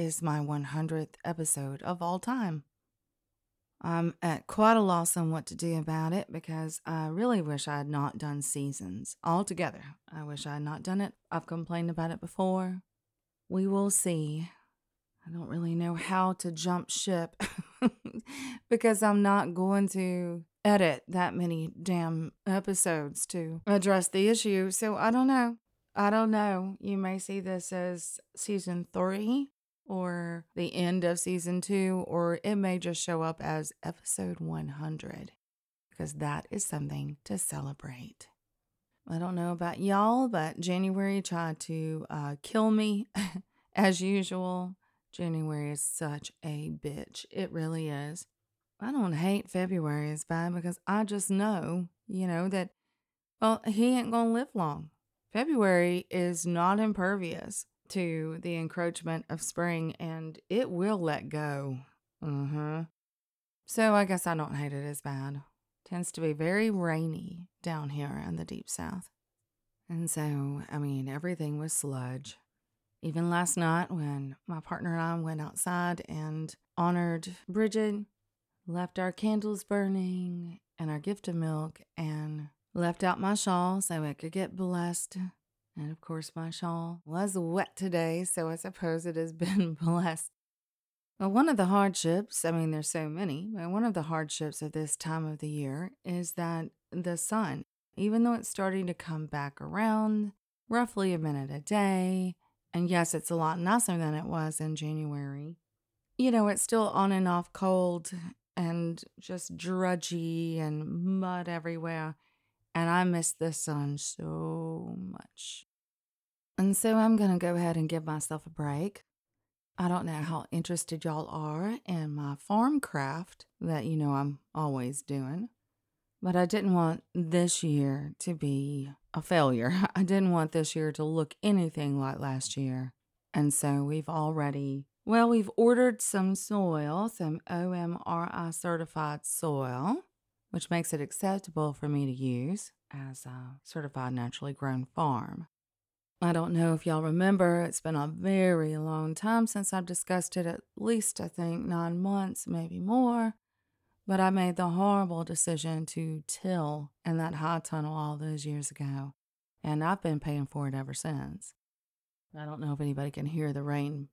is my 100th episode of all time. I'm at quite a loss on what to do about it because I really wish I had not done seasons altogether. I wish I had not done it. I've complained about it before. We will see. I don't really know how to jump ship because I'm not going to edit that many damn episodes to address the issue. So I don't know. I don't know. You may see this as season three or the end of season two, or it may just show up as episode 100 because that is something to celebrate. I don't know about y'all, but January tried to uh, kill me as usual. January is such a bitch. It really is. I don't hate February as bad because I just know, you know, that, well, he ain't going to live long. February is not impervious to the encroachment of spring and it will let go. Uh huh. So I guess I don't hate it as bad. Tends to be very rainy down here in the deep south. And so, I mean, everything was sludge. Even last night when my partner and I went outside and honored Bridget, left our candles burning and our gift of milk, and left out my shawl so it could get blessed. And of course, my shawl was wet today, so I suppose it has been blessed. Well, one of the hardships, I mean, there's so many, but one of the hardships of this time of the year is that the sun, even though it's starting to come back around roughly a minute a day, and yes, it's a lot nicer than it was in January, you know, it's still on and off cold and just drudgy and mud everywhere. And I miss the sun so much. And so I'm going to go ahead and give myself a break. I don't know how interested y'all are in my farm craft that you know I'm always doing, but I didn't want this year to be a failure. I didn't want this year to look anything like last year. And so we've already well, we've ordered some soil, some OMRI certified soil, which makes it acceptable for me to use as a certified naturally grown farm. I don't know if y'all remember, it's been a very long time since I've discussed it, at least I think nine months, maybe more. But I made the horrible decision to till in that high tunnel all those years ago, and I've been paying for it ever since. I don't know if anybody can hear the rain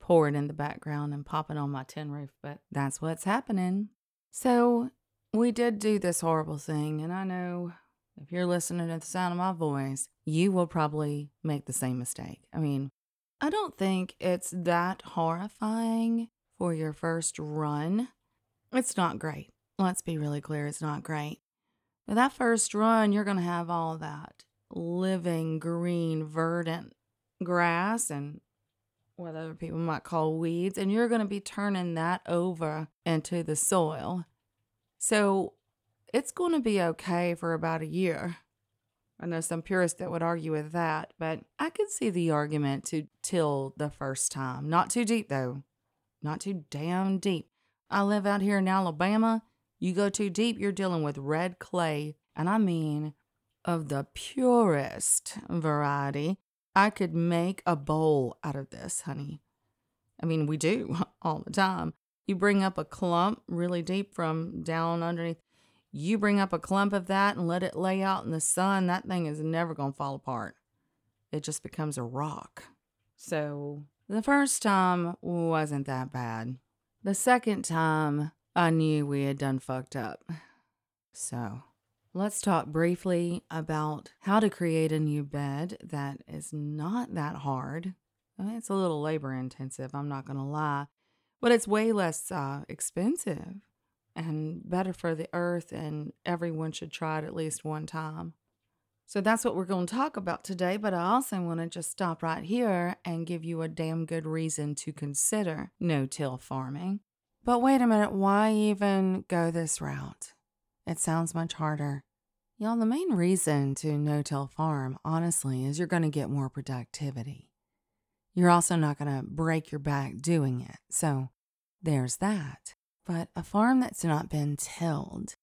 pouring in the background and popping on my tin roof, but that's what's happening. So we did do this horrible thing, and I know if you're listening to the sound of my voice, you will probably make the same mistake. I mean, I don't think it's that horrifying for your first run. It's not great. Let's be really clear, it's not great. But that first run, you're going to have all that living, green, verdant grass and what other people might call weeds, and you're going to be turning that over into the soil. So it's going to be okay for about a year. I know some purists that would argue with that, but I could see the argument to till the first time. Not too deep, though. Not too damn deep. I live out here in Alabama. You go too deep, you're dealing with red clay, and I mean of the purest variety. I could make a bowl out of this, honey. I mean, we do all the time. You bring up a clump really deep from down underneath. You bring up a clump of that and let it lay out in the sun, that thing is never going to fall apart. It just becomes a rock. So the first time wasn't that bad. The second time, I knew we had done fucked up. So Let's talk briefly about how to create a new bed that is not that hard. I mean, it's a little labor intensive, I'm not going to lie, but it's way less uh, expensive and better for the earth, and everyone should try it at least one time. So that's what we're going to talk about today, but I also want to just stop right here and give you a damn good reason to consider no till farming. But wait a minute, why even go this route? It sounds much harder. Y'all, the main reason to no till farm, honestly, is you're going to get more productivity. You're also not going to break your back doing it. So there's that. But a farm that's not been tilled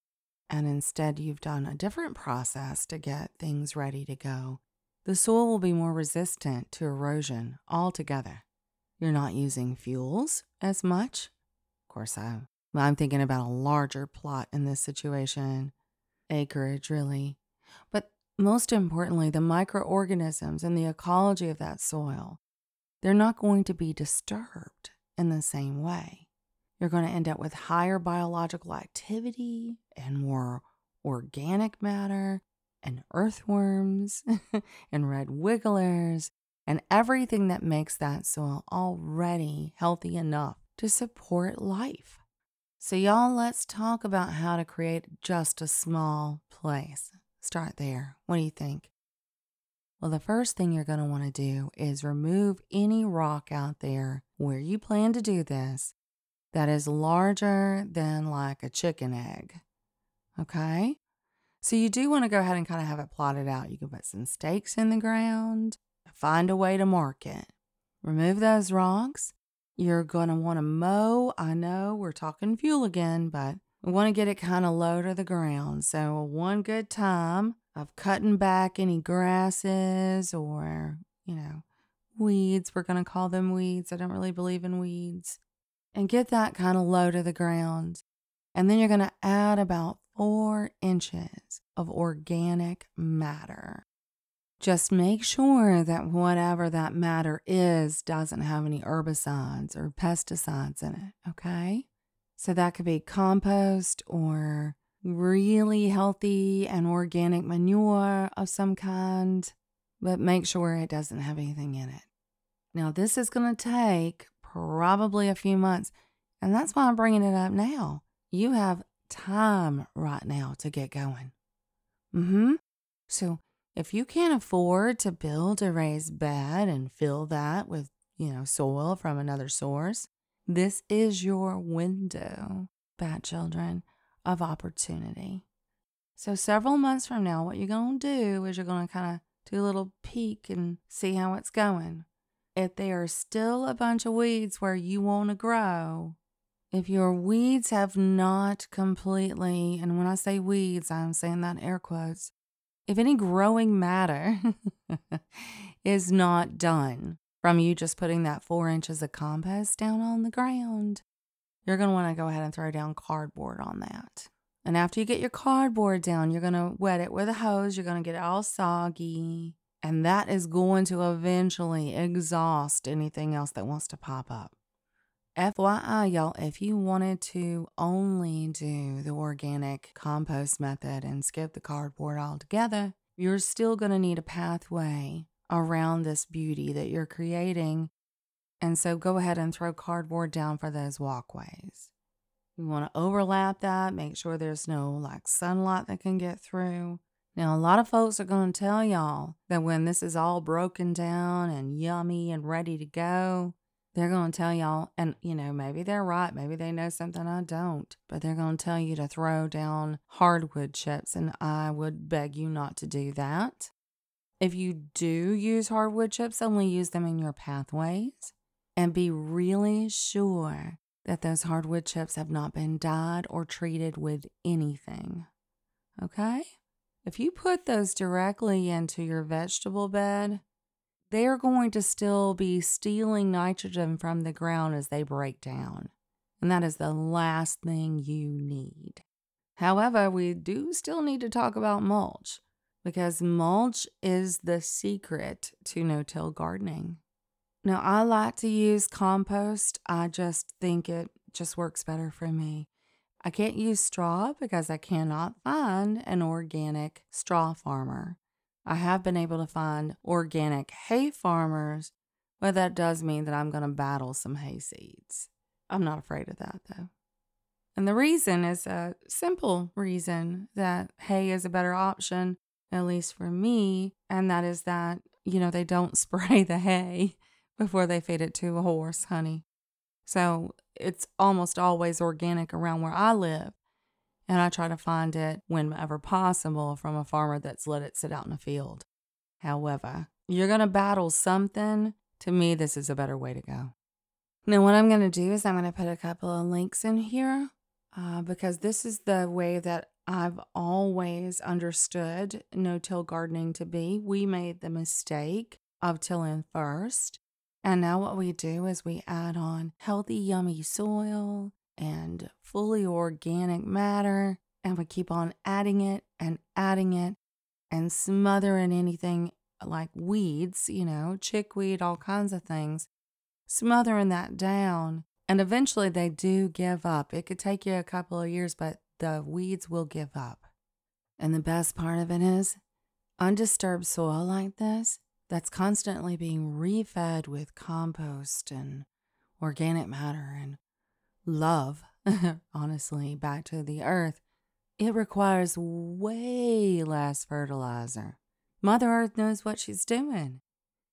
and instead you've done a different process to get things ready to go, the soil will be more resistant to erosion altogether. You're not using fuels as much. Of course, I, I'm thinking about a larger plot in this situation, acreage, really. But most importantly, the microorganisms and the ecology of that soil, they're not going to be disturbed in the same way. You're going to end up with higher biological activity and more organic matter and earthworms and red wigglers and everything that makes that soil already healthy enough to support life. So, y'all, let's talk about how to create just a small place. Start there. What do you think? Well, the first thing you're going to want to do is remove any rock out there where you plan to do this that is larger than like a chicken egg. Okay? So you do want to go ahead and kind of have it plotted out. You can put some stakes in the ground, find a way to mark it. Remove those rocks. You're going to want to mow. I know we're talking fuel again, but we want to get it kind of low to the ground. So, one good time of cutting back any grasses or, you know, weeds. We're going to call them weeds. I don't really believe in weeds and get that kind of low to the ground. And then you're going to add about four inches of organic matter. Just make sure that whatever that matter is doesn't have any herbicides or pesticides in it, okay? So that could be compost or really healthy and organic manure of some kind, but make sure it doesn't have anything in it. Now, this is going to take probably a few months. And that's why I'm bringing it up now. You have time right now to get going. Mm hmm. So if you can't afford to build a raised bed and fill that with, you know, soil from another source, this is your window, bad children, of opportunity. So several months from now, what you're going to do is you're going to kind of do a little peek and see how it's going if there are still a bunch of weeds where you want to grow, if your weeds have not completely, and when I say weeds, I'm saying that in air quotes, if any growing matter is not done from you just putting that four inches of compost down on the ground, you're going to want to go ahead and throw down cardboard on that. And after you get your cardboard down, you're going to wet it with a hose. You're going to get it all soggy. And that is going to eventually exhaust anything else that wants to pop up. FYI, y'all, if you wanted to only do the organic compost method and skip the cardboard altogether, you're still going to need a pathway around this beauty that you're creating. And so go ahead and throw cardboard down for those walkways. You want to overlap that, make sure there's no like sunlight that can get through. Now, a lot of folks are going to tell y'all that when this is all broken down and yummy and ready to go, they're going to tell y'all, and you know, maybe they're right, maybe they know something I don't, but they're going to tell you to throw down hardwood chips, and I would beg you not to do that. If you do use hardwood chips, only use them in your pathways and be really sure that those hardwood chips have not been dyed or treated with anything. Okay? If you put those directly into your vegetable bed, they are going to still be stealing nitrogen from the ground as they break down. And that is the last thing you need. However, we do still need to talk about mulch because mulch is the secret to no till gardening. Now, I like to use compost, I just think it just works better for me. I can't use straw because I cannot find an organic straw farmer. I have been able to find organic hay farmers, but that does mean that I'm going to battle some hay seeds. I'm not afraid of that though. And the reason is a simple reason that hay is a better option at least for me, and that is that, you know, they don't spray the hay before they feed it to a horse, honey. So it's almost always organic around where I live. And I try to find it whenever possible from a farmer that's let it sit out in a field. However, you're going to battle something. To me, this is a better way to go. Now, what I'm going to do is I'm going to put a couple of links in here uh, because this is the way that I've always understood no till gardening to be. We made the mistake of tilling first. And now what we do is we add on healthy, yummy soil and fully organic matter. And we keep on adding it and adding it and smothering anything like weeds, you know, chickweed, all kinds of things, smothering that down. And eventually they do give up. It could take you a couple of years, but the weeds will give up. And the best part of it is undisturbed soil like this that's constantly being refed with compost and organic matter and love, honestly, back to the earth, it requires way less fertilizer. Mother Earth knows what she's doing.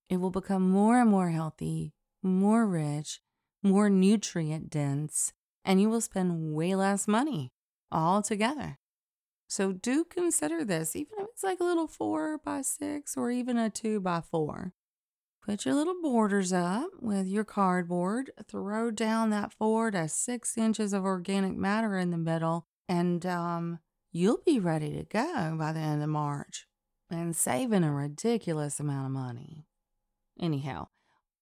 It will become more and more healthy, more rich, more nutrient dense, and you will spend way less money altogether. So do consider this, even if it's like a little four by six or even a two by four. Put your little borders up with your cardboard, throw down that four to six inches of organic matter in the middle, and um, you'll be ready to go by the end of March and saving a ridiculous amount of money. Anyhow,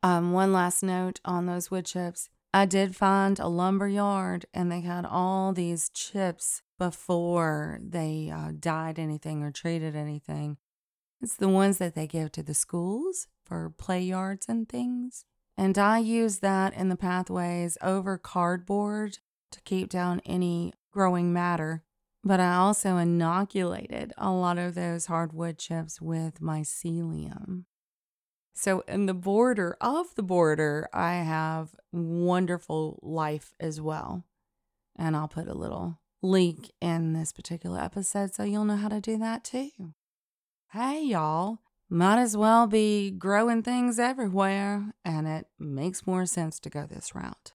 um, one last note on those wood chips. I did find a lumber yard and they had all these chips before they uh, dyed anything or treated anything. It's the ones that they give to the schools for play yards and things. And I use that in the pathways over cardboard to keep down any growing matter but I also inoculated a lot of those hardwood chips with mycelium. So, in the border of the border, I have wonderful life as well. And I'll put a little link in this particular episode so you'll know how to do that too. Hey, y'all, might as well be growing things everywhere, and it makes more sense to go this route.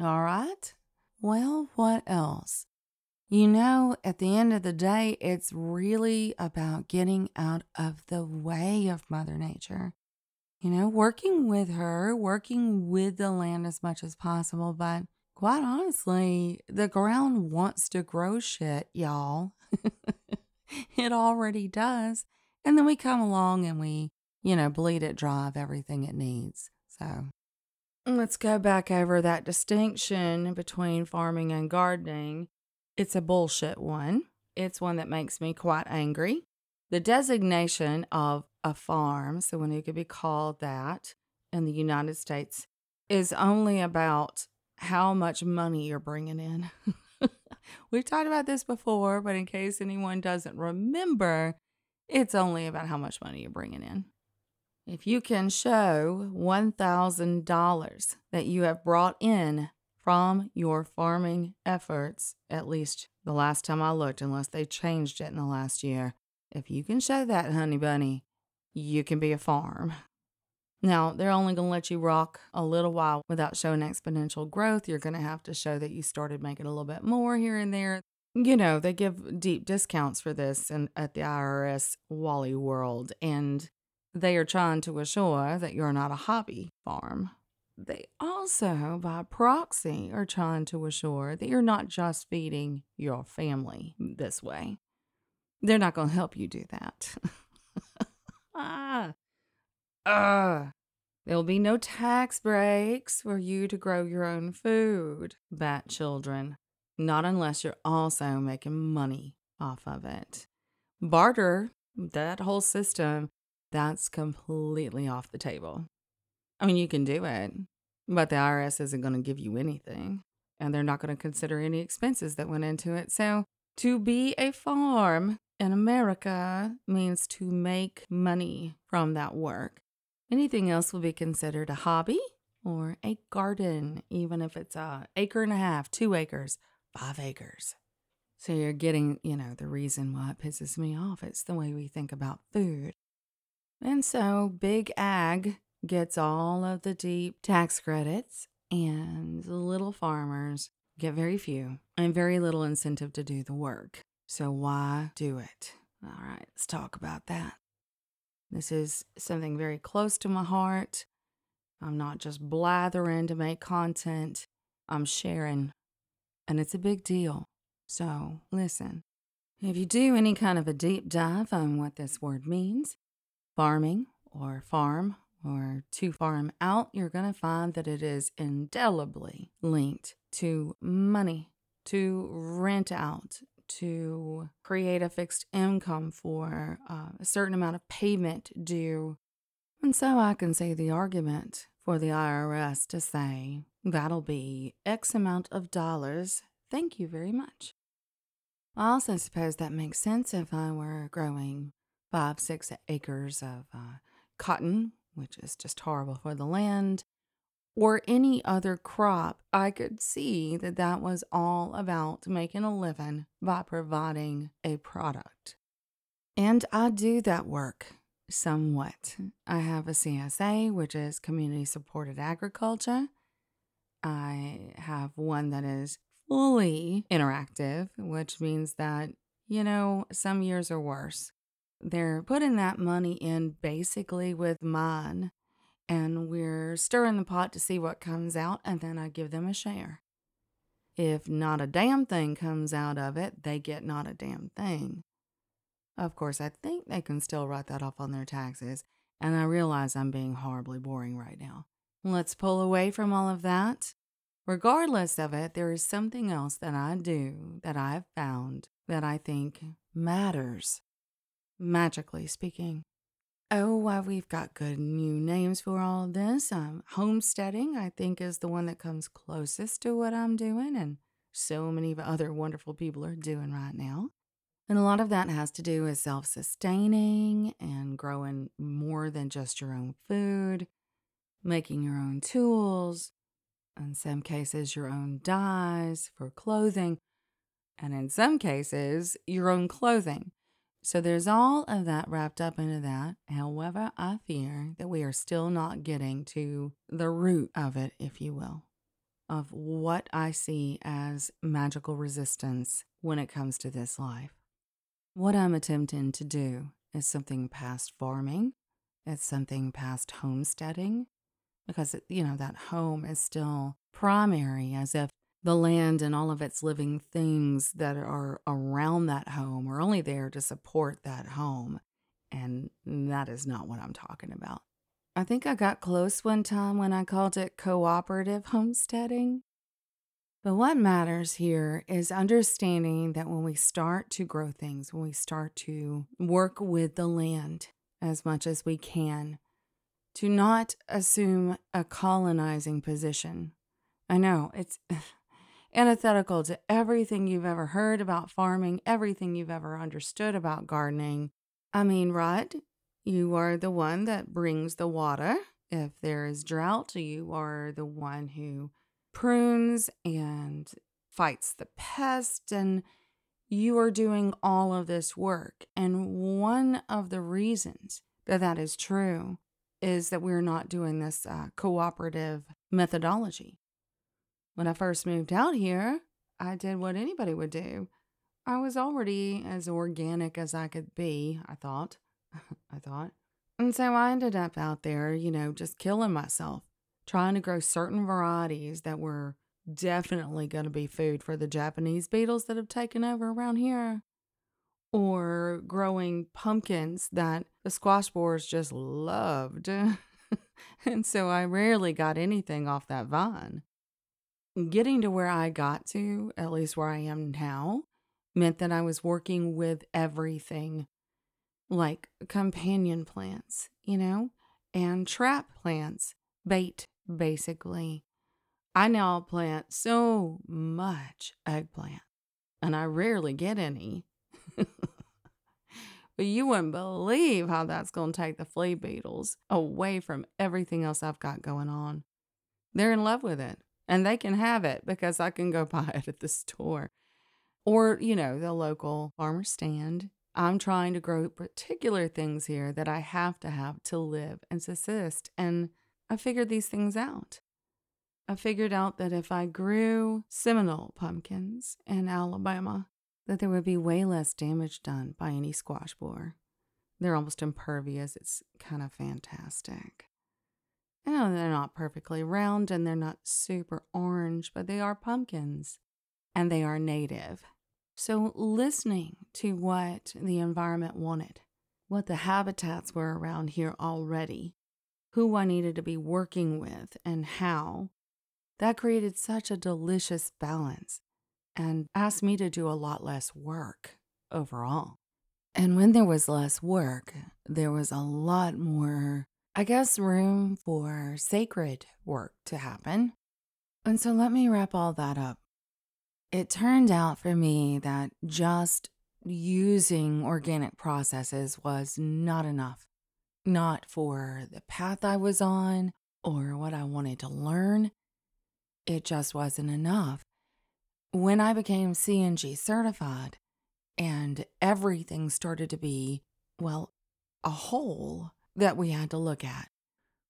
All right. Well, what else? You know, at the end of the day, it's really about getting out of the way of Mother Nature. You know, working with her, working with the land as much as possible. But quite honestly, the ground wants to grow shit, y'all. it already does. And then we come along and we, you know, bleed it dry of everything it needs. So let's go back over that distinction between farming and gardening. It's a bullshit one. It's one that makes me quite angry. The designation of a farm, so when it could be called that in the United States, is only about how much money you're bringing in. We've talked about this before, but in case anyone doesn't remember, it's only about how much money you're bringing in. If you can show $1,000 that you have brought in from your farming efforts, at least the last time I looked, unless they changed it in the last year. If you can show that, honey bunny, you can be a farm. Now, they're only going to let you rock a little while without showing exponential growth. You're going to have to show that you started making a little bit more here and there. You know, they give deep discounts for this and at the IRS Wally World, and they are trying to assure that you're not a hobby farm they also, by proxy, are trying to assure that you're not just feeding your family this way. They're not going to help you do that. ah, uh, there'll be no tax breaks for you to grow your own food, bat children. Not unless you're also making money off of it. Barter, that whole system, that's completely off the table. I mean, you can do it, but the IRS isn't going to give you anything, and they're not going to consider any expenses that went into it. So, to be a farm in America means to make money from that work. Anything else will be considered a hobby or a garden, even if it's a acre and a half, two acres, five acres. So you're getting, you know, the reason why it pisses me off. It's the way we think about food. And so Big Ag gets all of the deep tax credits, and little farmers get very few and very little incentive to do the work. So why do it? All right, let's talk about that. This is something very close to my heart. I'm not just blathering to make content, I'm sharing. And it's a big deal. So listen. If you do any kind of a deep dive on what this word means, farming or farm or to farm out, you're going to find that it is indelibly linked to money, to rent out, to create a fixed income for uh, a certain amount of payment due. And so I can see the argument for the IRS to say that'll be X amount of dollars. Thank you very much. I also suppose that makes sense if I were growing five, six acres of uh, cotton, which is just horrible for the land, or any other crop, I could see that that was all about making a living by providing a product. And I do that work somewhat. I have a CSA, which is Community Supported Agriculture. I have one that is fully interactive, which means that, you know, some years are worse. They're putting that money in basically with mine and we're stirring the pot to see what comes out, and then I give them a share. If not a damn thing comes out of it, they get not a damn thing. Of course, I think they can still write that off on their taxes, and I realize I'm being horribly boring right now. Let's pull away from all of that. Regardless of it, there is something else that I do that I've found that I think matters, magically speaking. Oh, well, we've got good new names for all this. Um, homesteading, I think, is the one that comes closest to what I'm doing, and so many other wonderful people are doing right now. And a lot of that has to do with self sustaining and growing more than just your own food, making your own tools, in some cases, your own dyes for clothing, and in some cases, your own clothing. So there's all of that wrapped up into that. However, I fear that we are still not getting to the root of it, if you will, of what I see as magical resistance when it comes to this life. What I'm attempting to do is something past farming, it's something past homesteading, because, you know, that home is still primary as if the land and all of its living things that are around that home are only there to support that home. And that is not what I'm talking about. I think I got close one time when I called it cooperative homesteading. But what matters here is understanding that when we start to grow things, when we start to work with the land as much as we can, to not assume a colonizing position. I know it's antithetical to everything you've ever heard about farming, everything you've ever understood about gardening. I mean, Rod, you are the one that brings the water. If there is drought, you are the one who prunes and fights the pest, and you are doing all of this work. And one of the reasons that that is true is that we're not doing this uh, cooperative methodology. When I first moved out here, I did what anybody would do. I was already as organic as I could be, I thought. I thought. And so I ended up out there, you know, just killing myself, trying to grow certain varieties that were definitely going to be food for the Japanese beetles that have taken over around here. Or growing pumpkins that the squash borers just loved. and so I rarely got anything off that vine getting to where I got to, at least where I am now, meant that I was working with everything like companion plants, you know, and trap plants, bait, basically. I now plant so much eggplant, and I rarely get any. but you wouldn't believe how that's going to take the flea beetles away from everything else I've got going on. They're in love with it and they can have it because I can go buy it at the store. or, you know, the local farmer stand. I'm trying to grow particular things here that I have to have to live and subsist. And I figured these things out. I figured out that if I grew Seminole pumpkins in Alabama, that there would be way less damage done by any squash borer. They're almost impervious. It's kind of fantastic. You know, they're not perfectly round and they're not super orange, but they are pumpkins and they are native. So, listening to what the environment wanted, what the habitats were around here already, who I needed to be working with, and how, that created such a delicious balance and asked me to do a lot less work overall. And when there was less work, there was a lot more, I guess, room for sacred work to happen. And so let me wrap all that up. It turned out for me that just using organic processes was not enough. Not for the path I was on or what I wanted to learn. It just wasn't enough. When I became CNG certified, and everything started to be, well, a whole that we had to look at.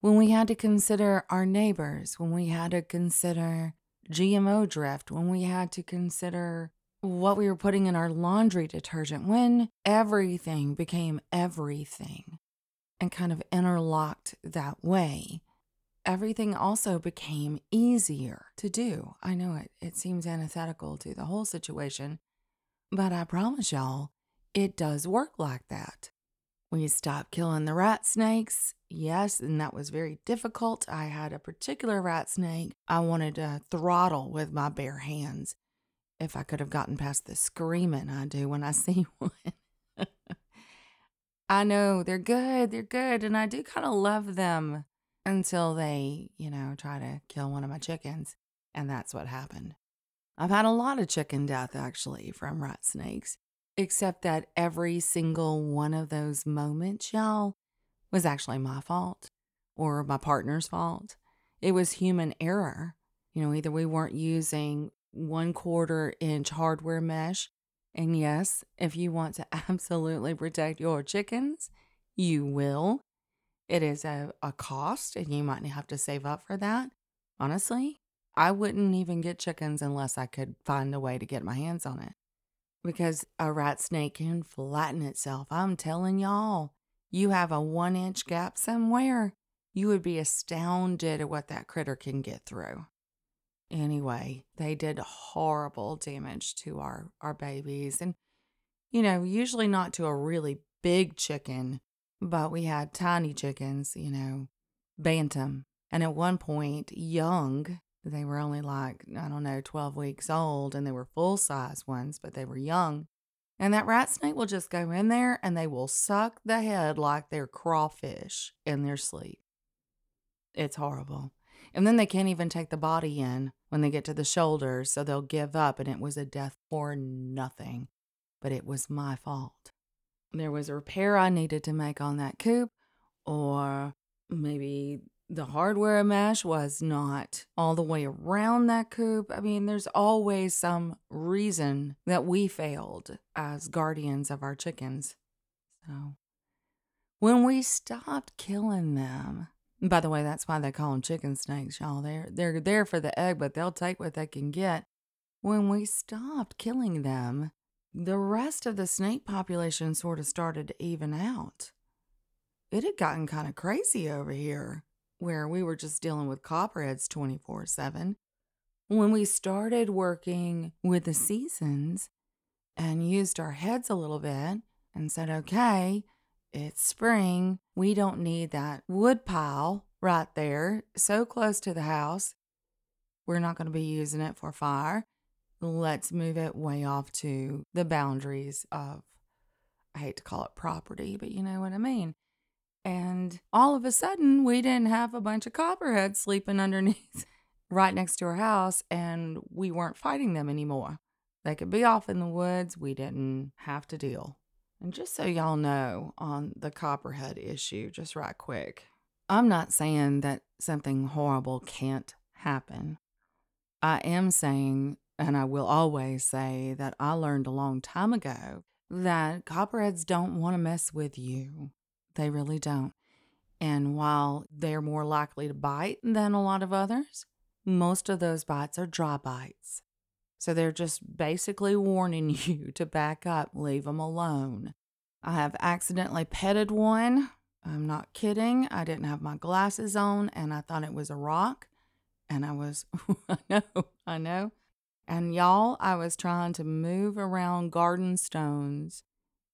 When we had to consider our neighbors, when we had to consider GMO drift, when we had to consider what we were putting in our laundry detergent, when everything became everything and kind of interlocked that way, everything also became easier to do. I know it, it seems antithetical to the whole situation, but I promise y'all, it does work like that. When you stop killing the rat snakes, yes, and that was very difficult. I had a particular rat snake I wanted to throttle with my bare hands. If I could have gotten past the screaming I do when I see one. I know they're good, they're good, and I do kind of love them until they, you know, try to kill one of my chickens. And that's what happened. I've had a lot of chicken death actually from rat snakes, except that every single one of those moments, y'all, was actually my fault or my partner's fault. It was human error. You know, either we weren't using one quarter inch hardware mesh. And yes, if you want to absolutely protect your chickens, you will. It is a, a cost, and you might have to save up for that. Honestly, I wouldn't even get chickens unless I could find a way to get my hands on it. Because a rat snake can flatten itself. I'm telling y'all, you have a one inch gap somewhere, you would be astounded at what that critter can get through. Anyway, they did horrible damage to our, our babies. And, you know, usually not to a really big chicken, but we had tiny chickens, you know, bantam. And at one point, young they were only like, I don't know, 12 weeks old and they were full size ones, but they were young. And that rat snake will just go in there and they will suck the head like they're crawfish in their sleep. It's horrible. And then they can't even take the body in when they get to the shoulders, so they'll give up, and it was a death for nothing. But it was my fault. There was a repair I needed to make on that coop, or maybe the hardware mesh was not all the way around that coop. I mean, there's always some reason that we failed as guardians of our chickens. So, when we stopped killing them, by the way, that's why they call them chicken snakes, y'all. They're they're there for the egg, but they'll take what they can get. When we stopped killing them, the rest of the snake population sort of started to even out. It had gotten kind of crazy over here where we were just dealing with copperheads 24 7. When we started working with the seasons and used our heads a little bit and said, okay, it's spring. We don't need that wood pile right there, so close to the house. We're not going to be using it for fire. Let's move it way off to the boundaries of, I hate to call it property, but you know what I mean. And all of a sudden, we didn't have a bunch of copperheads sleeping underneath right next to our house, and we weren't fighting them anymore. They could be off in the woods. We didn't have to deal. And just so y'all know on the copperhead issue, just right quick, I'm not saying that something horrible can't happen. I am saying And I will always say that I learned a long time ago that copperheads don't want to mess with you. They really don't. And while they're more likely to bite than a lot of others, most of those bites are dry bites. So they're just basically warning you to back up, leave them alone. I have accidentally petted one. I'm not kidding. I didn't have my glasses on and I thought it was a rock. And I was, I know, I know. And y'all, I was trying to move around garden stones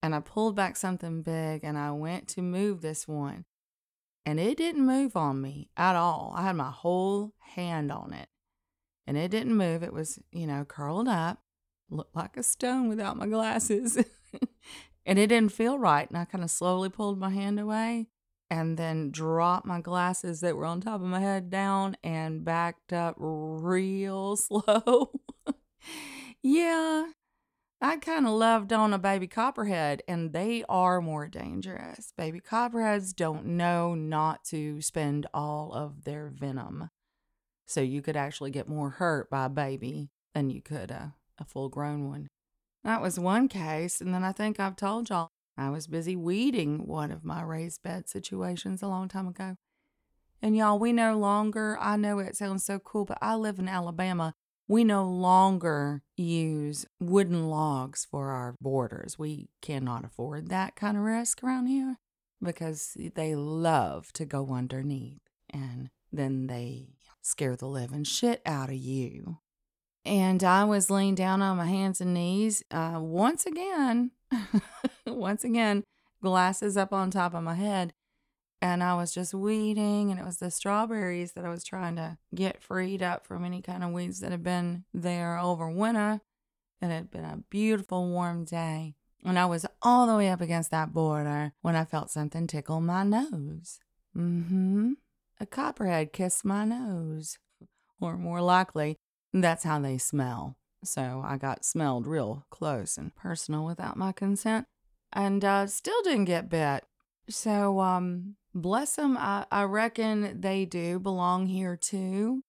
and I pulled back something big and I went to move this one. And it didn't move on me at all. I had my whole hand on it and it didn't move. It was, you know, curled up, looked like a stone without my glasses. and it didn't feel right. And I kind of slowly pulled my hand away and then dropped my glasses that were on top of my head down and backed up real slow. yeah, I kind of loved on a baby copperhead, and they are more dangerous. Baby copperheads don't know not to spend all of their venom. So you could actually get more hurt by a baby than you could a, a full grown one. That was one case, and then I think I've told y'all I was busy weeding one of my raised bed situations a long time ago. And y'all, we no longer, I know it sounds so cool, but I live in Alabama. We no longer use wooden logs for our borders. We cannot afford that kind of risk around here because they love to go underneath and then they scare the living shit out of you. And I was laying down on my hands and knees uh, once again, once again, glasses up on top of my head. And I was just weeding, and it was the strawberries that I was trying to get freed up from any kind of weeds that had been there over winter. It had been a beautiful warm day. And I was all the way up against that border when I felt something tickle my nose. Mm hmm a copperhead kissed my nose. Or more likely, that's how they smell. So I got smelled real close and personal without my consent and uh, still didn't get bit. So, um, bless them, I, I reckon they do belong here too.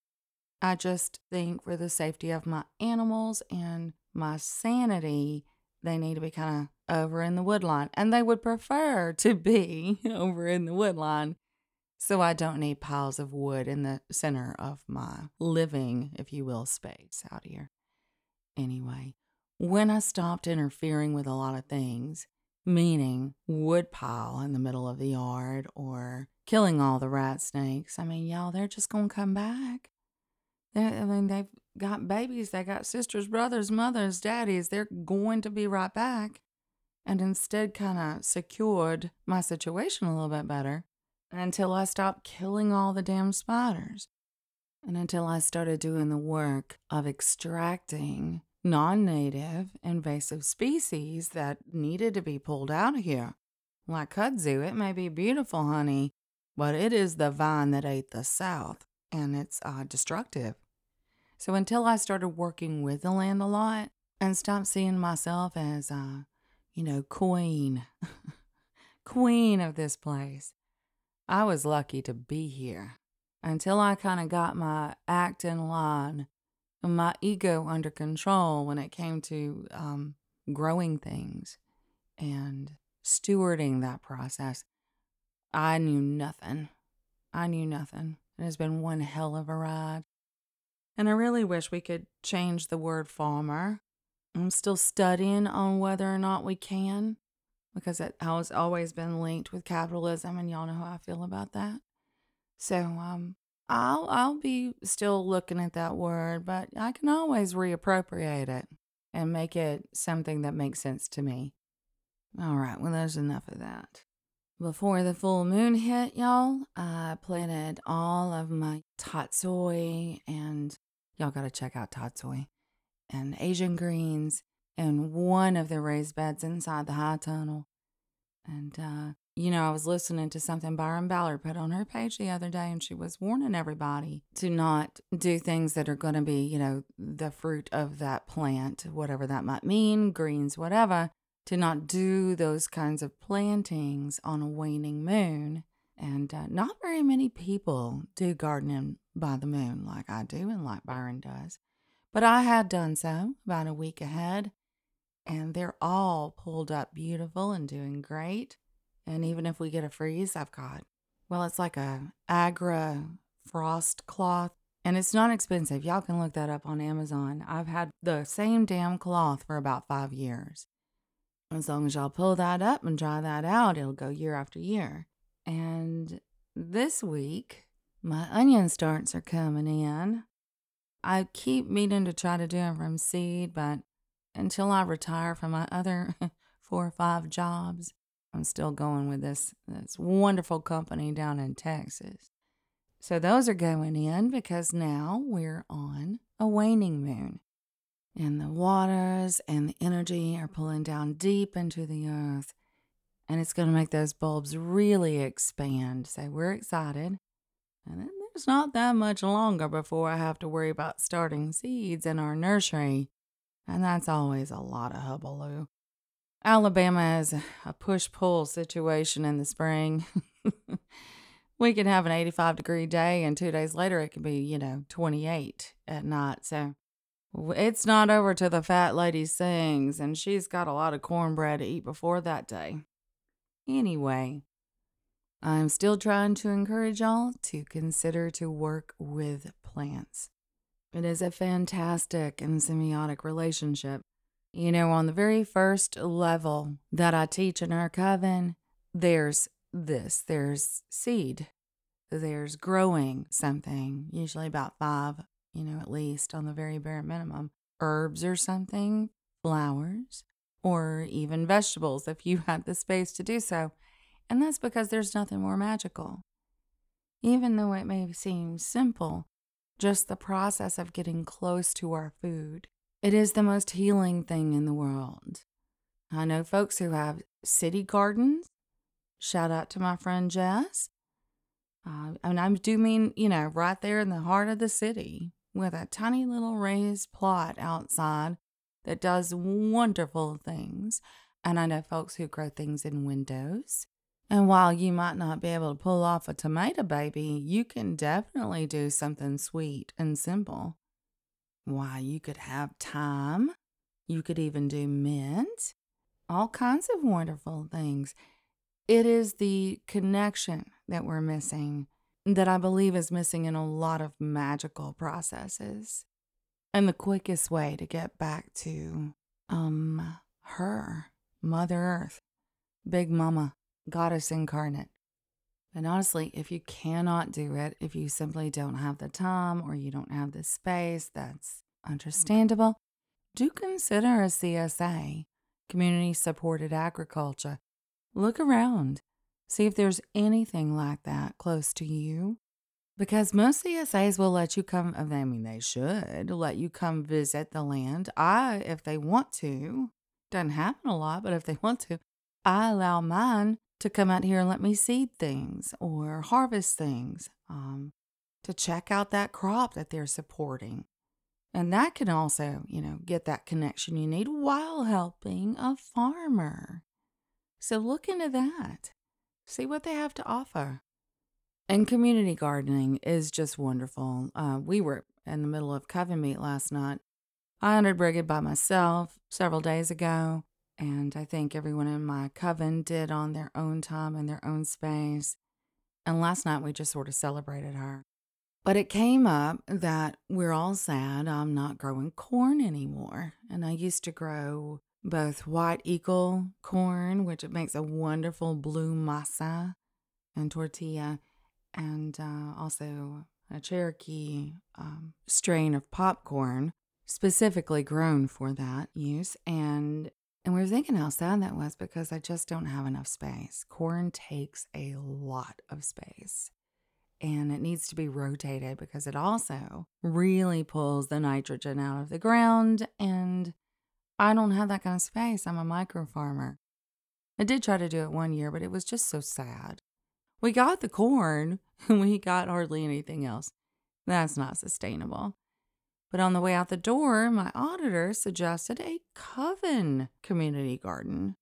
I just think for the safety of my animals and my sanity, they need to be kind of over in the woodline. And they would prefer to be over in the woodline so I don't need piles of wood in the center of my living, if you will, space out here. Anyway, when I stopped interfering with a lot of things, meaning wood pile in the middle of the yard or killing all the rat snakes, I mean, y'all, they're just going to come back. They're, I mean, they've got babies, they got sisters, brothers, mothers, daddies. They're going to be right back. And instead, kind of secured my situation a little bit better until I stopped killing all the damn spiders. And until I started doing the work of extracting non native invasive species that needed to be pulled out of here. Like kudzu, it may be beautiful, honey, but it is the vine that ate the South, and it's uh, destructive. So until I started working with the land a lot and stopped seeing myself as, uh, you know, queen, queen of this place, I was lucky to be here until I kind of got my act in line my ego under control when it came to um, growing things and stewarding that process. I knew nothing. I knew nothing. It has been one hell of a ride. And I really wish we could change the word farmer. I'm still studying on whether or not we can because it has always been linked with capitalism, and y'all know how I feel about that. So, um, I'll I'll be still looking at that word, but I can always reappropriate it and make it something that makes sense to me. All right, well, there's enough of that. Before the full moon hit, y'all, I planted all of my tatsoi, and y'all got to check out tatsoi and Asian greens in one of the raised beds inside the high tunnel. And, uh, you know, I was listening to something Byron Ballard put on her page the other day, and she was warning everybody to not do things that are going to be, you know, the fruit of that plant, whatever that might mean, greens, whatever, to not do those kinds of plantings on a waning moon. And uh, not very many people do gardening by the moon like I do and like Byron does. But I had done so about a week ahead, and they're all pulled up beautiful and doing great. And even if we get a freeze, I've got, well, it's like a Agra frost cloth, and it's not expensive. Y'all can look that up on Amazon. I've had the same damn cloth for about five years. As long as y'all pull that up and dry that out, it'll go year after year. And this week, my onion starts are coming in. I keep meaning to try to do them from seed, but until I retire from my other four or five jobs, I'm still going with this this wonderful company down in Texas. So those are going in because now we're on a waning moon. And the waters and the energy are pulling down deep into the earth. And it's going to make those bulbs really expand. So we're excited. And then there's not that much longer before I have to worry about starting seeds in our nursery. And that's always a lot of hubbaloo. Alabama is a push pull situation in the spring. we can have an 85 degree day, and two days later it can be, you know, 28 at night. So it's not over till the fat lady sings, and she's got a lot of cornbread to eat before that day. Anyway, I'm still trying to encourage y'all to consider to work with plants. It is a fantastic and symbiotic relationship. You know, on the very first level that I teach in our coven, there's this there's seed, there's growing something, usually about five, you know, at least on the very bare minimum, herbs or something, flowers, or even vegetables if you had the space to do so. And that's because there's nothing more magical. Even though it may seem simple, just the process of getting close to our food, it is the most healing thing in the world. I know folks who have city gardens. Shout out to my friend Jess. Uh, and I do mean, you know, right there in the heart of the city with a tiny little raised plot outside that does wonderful things. And I know folks who grow things in windows. And while you might not be able to pull off a tomato baby, you can definitely do something sweet and simple. Why, you could have thyme. You could even do mint. All kinds of wonderful things. It is the connection that we're missing that I believe is missing in a lot of magical processes. And the quickest way to get back to um her, Mother Earth, Big Mama, Goddess incarnate. And honestly, if you cannot do it, if you simply don't have the time or you don't have the space, that's understandable. Do consider a CSA, community supported agriculture. Look around. See if there's anything like that close to you. Because most CSAs will let you come, I mean, they should let you come visit the land. I, if they want to, doesn't happen a lot, but if they want to, I allow mine to come out here and let me seed things or harvest things, um, to check out that crop that they're supporting. And that can also, you know, get that connection you need while helping a farmer. So look into that. See what they have to offer. And community gardening is just wonderful. Uh, we were in the middle of coven meet last night. I entered Brigid by myself several days ago, and I think everyone in my coven did on their own time and their own space. And last night we just sort of celebrated her. But it came up that we're all sad I'm not growing corn anymore. And I used to grow both white eagle corn, which it makes a wonderful blue masa and tortilla, and uh, also a Cherokee um, strain of popcorn specifically grown for that use. And and we were thinking how sad that was because I just don't have enough space. Corn takes a lot of space and it needs to be rotated because it also really pulls the nitrogen out of the ground. And I don't have that kind of space. I'm a micro farmer. I did try to do it one year, but it was just so sad. We got the corn, we got hardly anything else. That's not sustainable. But on the way out the door, my auditor suggested a coven community garden.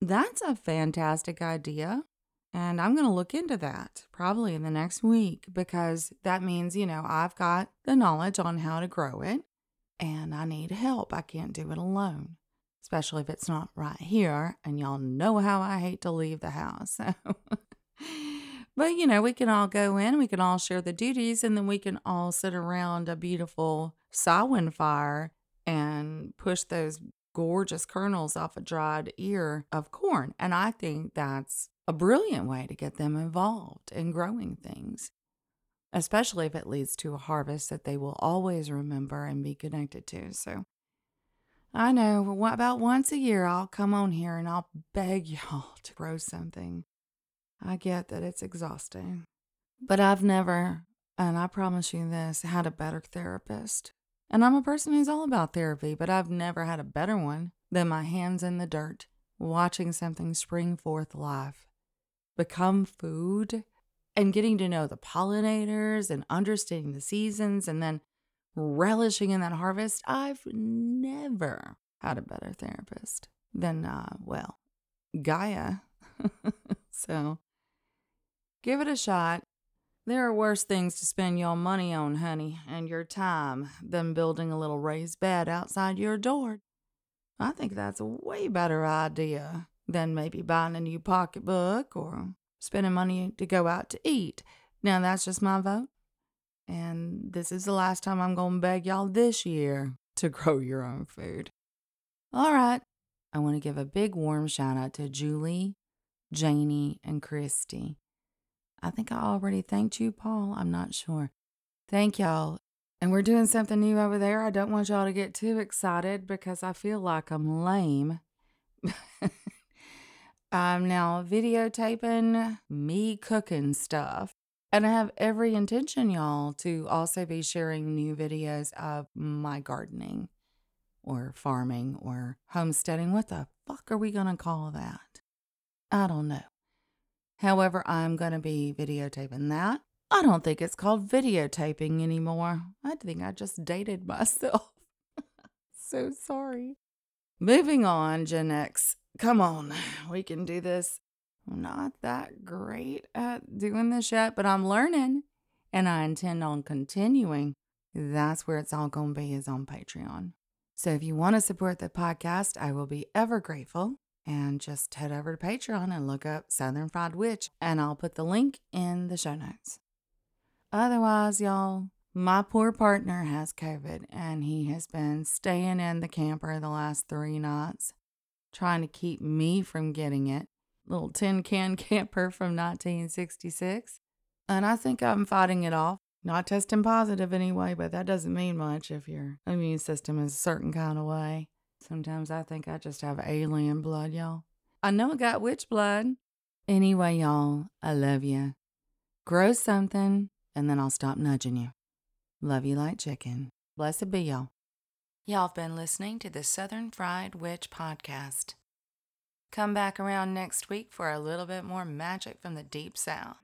That's a fantastic idea. And I'm going to look into that probably in the next week because that means, you know, I've got the knowledge on how to grow it. and I need help. I can't do it alone, especially if it's not right here. And y'all know how I hate to leave the house. But, you know, we can all go in, we can all share the duties, and then we can all sit around a beautiful Samhain fire and push those gorgeous kernels off a dried ear of corn. And I think that's a brilliant way to get them involved in growing things, especially if it leads to a harvest that they will always remember and be connected to. So I know about once a year I'll come on here and I'll beg y'all to grow something. I get that it's exhausting, but I've never, and I promise you this, had a better therapist. And I'm a person who's all about therapy, but I've never had a better one than my hands in the dirt, watching something spring forth life, become food, and getting to know the pollinators and understanding the seasons and then relishing in that harvest. I've never had a better therapist than, uh, well, Gaia. so give it a shot. There are worse things to spend your money on, honey, and your time than building a little raised bed outside your door. I think that's a way better idea than maybe buying a new pocketbook or spending money to go out to eat. Now, that's just my vote. And this is the last time I'm going to beg y'all this year to grow your own food. All right. I want to give a big warm shout out to Julie, Janie, and Christy. I think I already thanked you, Paul. I'm not sure. Thank y'all. And we're doing something new over there. I don't want y'all to get too excited because I feel like I'm lame. I'm now videotaping me cooking stuff. And I have every intention, y'all, to also be sharing new videos of my gardening or farming or homesteading. What the fuck are we going to call that? I don't know. However, I'm going to be videotaping that. I don't think it's called videotaping anymore. I think I just dated myself. so sorry. Moving on, Gen X. Come on, we can do this. I'm not that great at doing this yet, but I'm learning and I intend on continuing. That's where it's all going to be is on Patreon. So if you want to support the podcast, I will be ever grateful and just head over to Patreon and look up Southern Fried Witch, and I'll put the link in the show notes. Otherwise, y'all, my poor partner has COVID and he has been staying in the camper the last three nights, trying to keep me from getting it. Little tin can camper from 1966. And I think I'm fighting it off. Not testing positive anyway, but that doesn't mean much if your immune system is a certain kind of way. Sometimes I think I just have alien blood, y'all. I know I got witch blood. Anyway, y'all, I love you. Grow something, and then I'll stop nudging you. Love you like chicken. Blessed be y'all. Y'all have been listening to the Southern Fried Witch podcast. Come back around next week for a little bit more magic from the deep south.